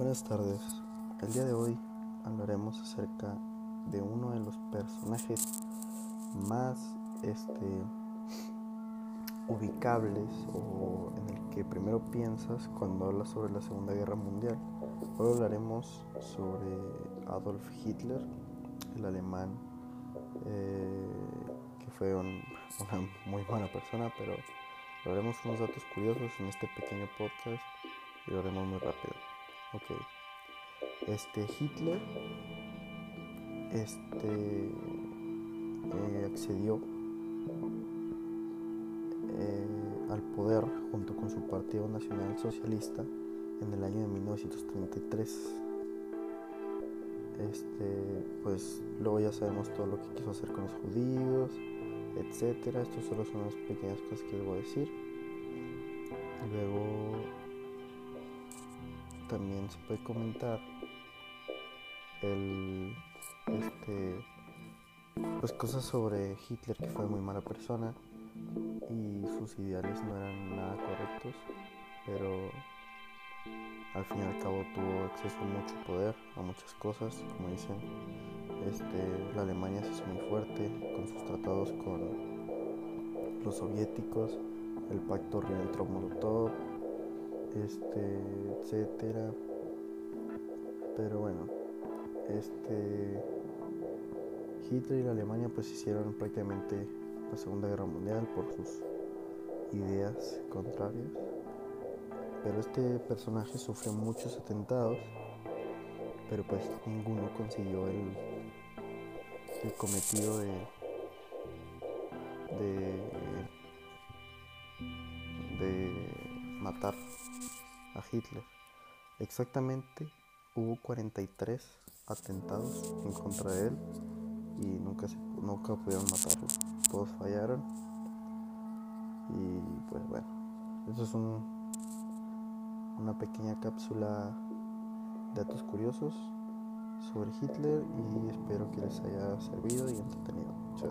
Buenas tardes. El día de hoy hablaremos acerca de uno de los personajes más este, ubicables o en el que primero piensas cuando hablas sobre la Segunda Guerra Mundial. Hoy hablaremos sobre Adolf Hitler, el alemán, eh, que fue una muy buena persona, pero hablaremos unos datos curiosos en este pequeño podcast y lo haremos muy rápido. Ok. Este Hitler este eh, accedió eh, al poder junto con su Partido Nacional Socialista en el año de 1933. Este, pues luego ya sabemos todo lo que quiso hacer con los judíos, etcétera. Estos solo son las pequeñas cosas que les voy a decir. Luego también se puede comentar el este pues cosas sobre Hitler que fue muy mala persona y sus ideales no eran nada correctos pero al fin y al cabo tuvo acceso a mucho poder a muchas cosas como dicen. Este la Alemania se hizo muy fuerte con sus tratados con los soviéticos el pacto Ribbentrop-Molotov este, etcétera. Pero bueno, este Hitler y la Alemania pues hicieron prácticamente la Segunda Guerra Mundial por sus ideas contrarias. Pero este personaje sufrió muchos atentados, pero pues ninguno consiguió el, el cometido de, de, matar a Hitler. Exactamente hubo 43 atentados en contra de él y nunca, se, nunca pudieron matarlo. Todos fallaron. Y pues bueno, eso es un, una pequeña cápsula de datos curiosos sobre Hitler y espero que les haya servido y entretenido. Gracias.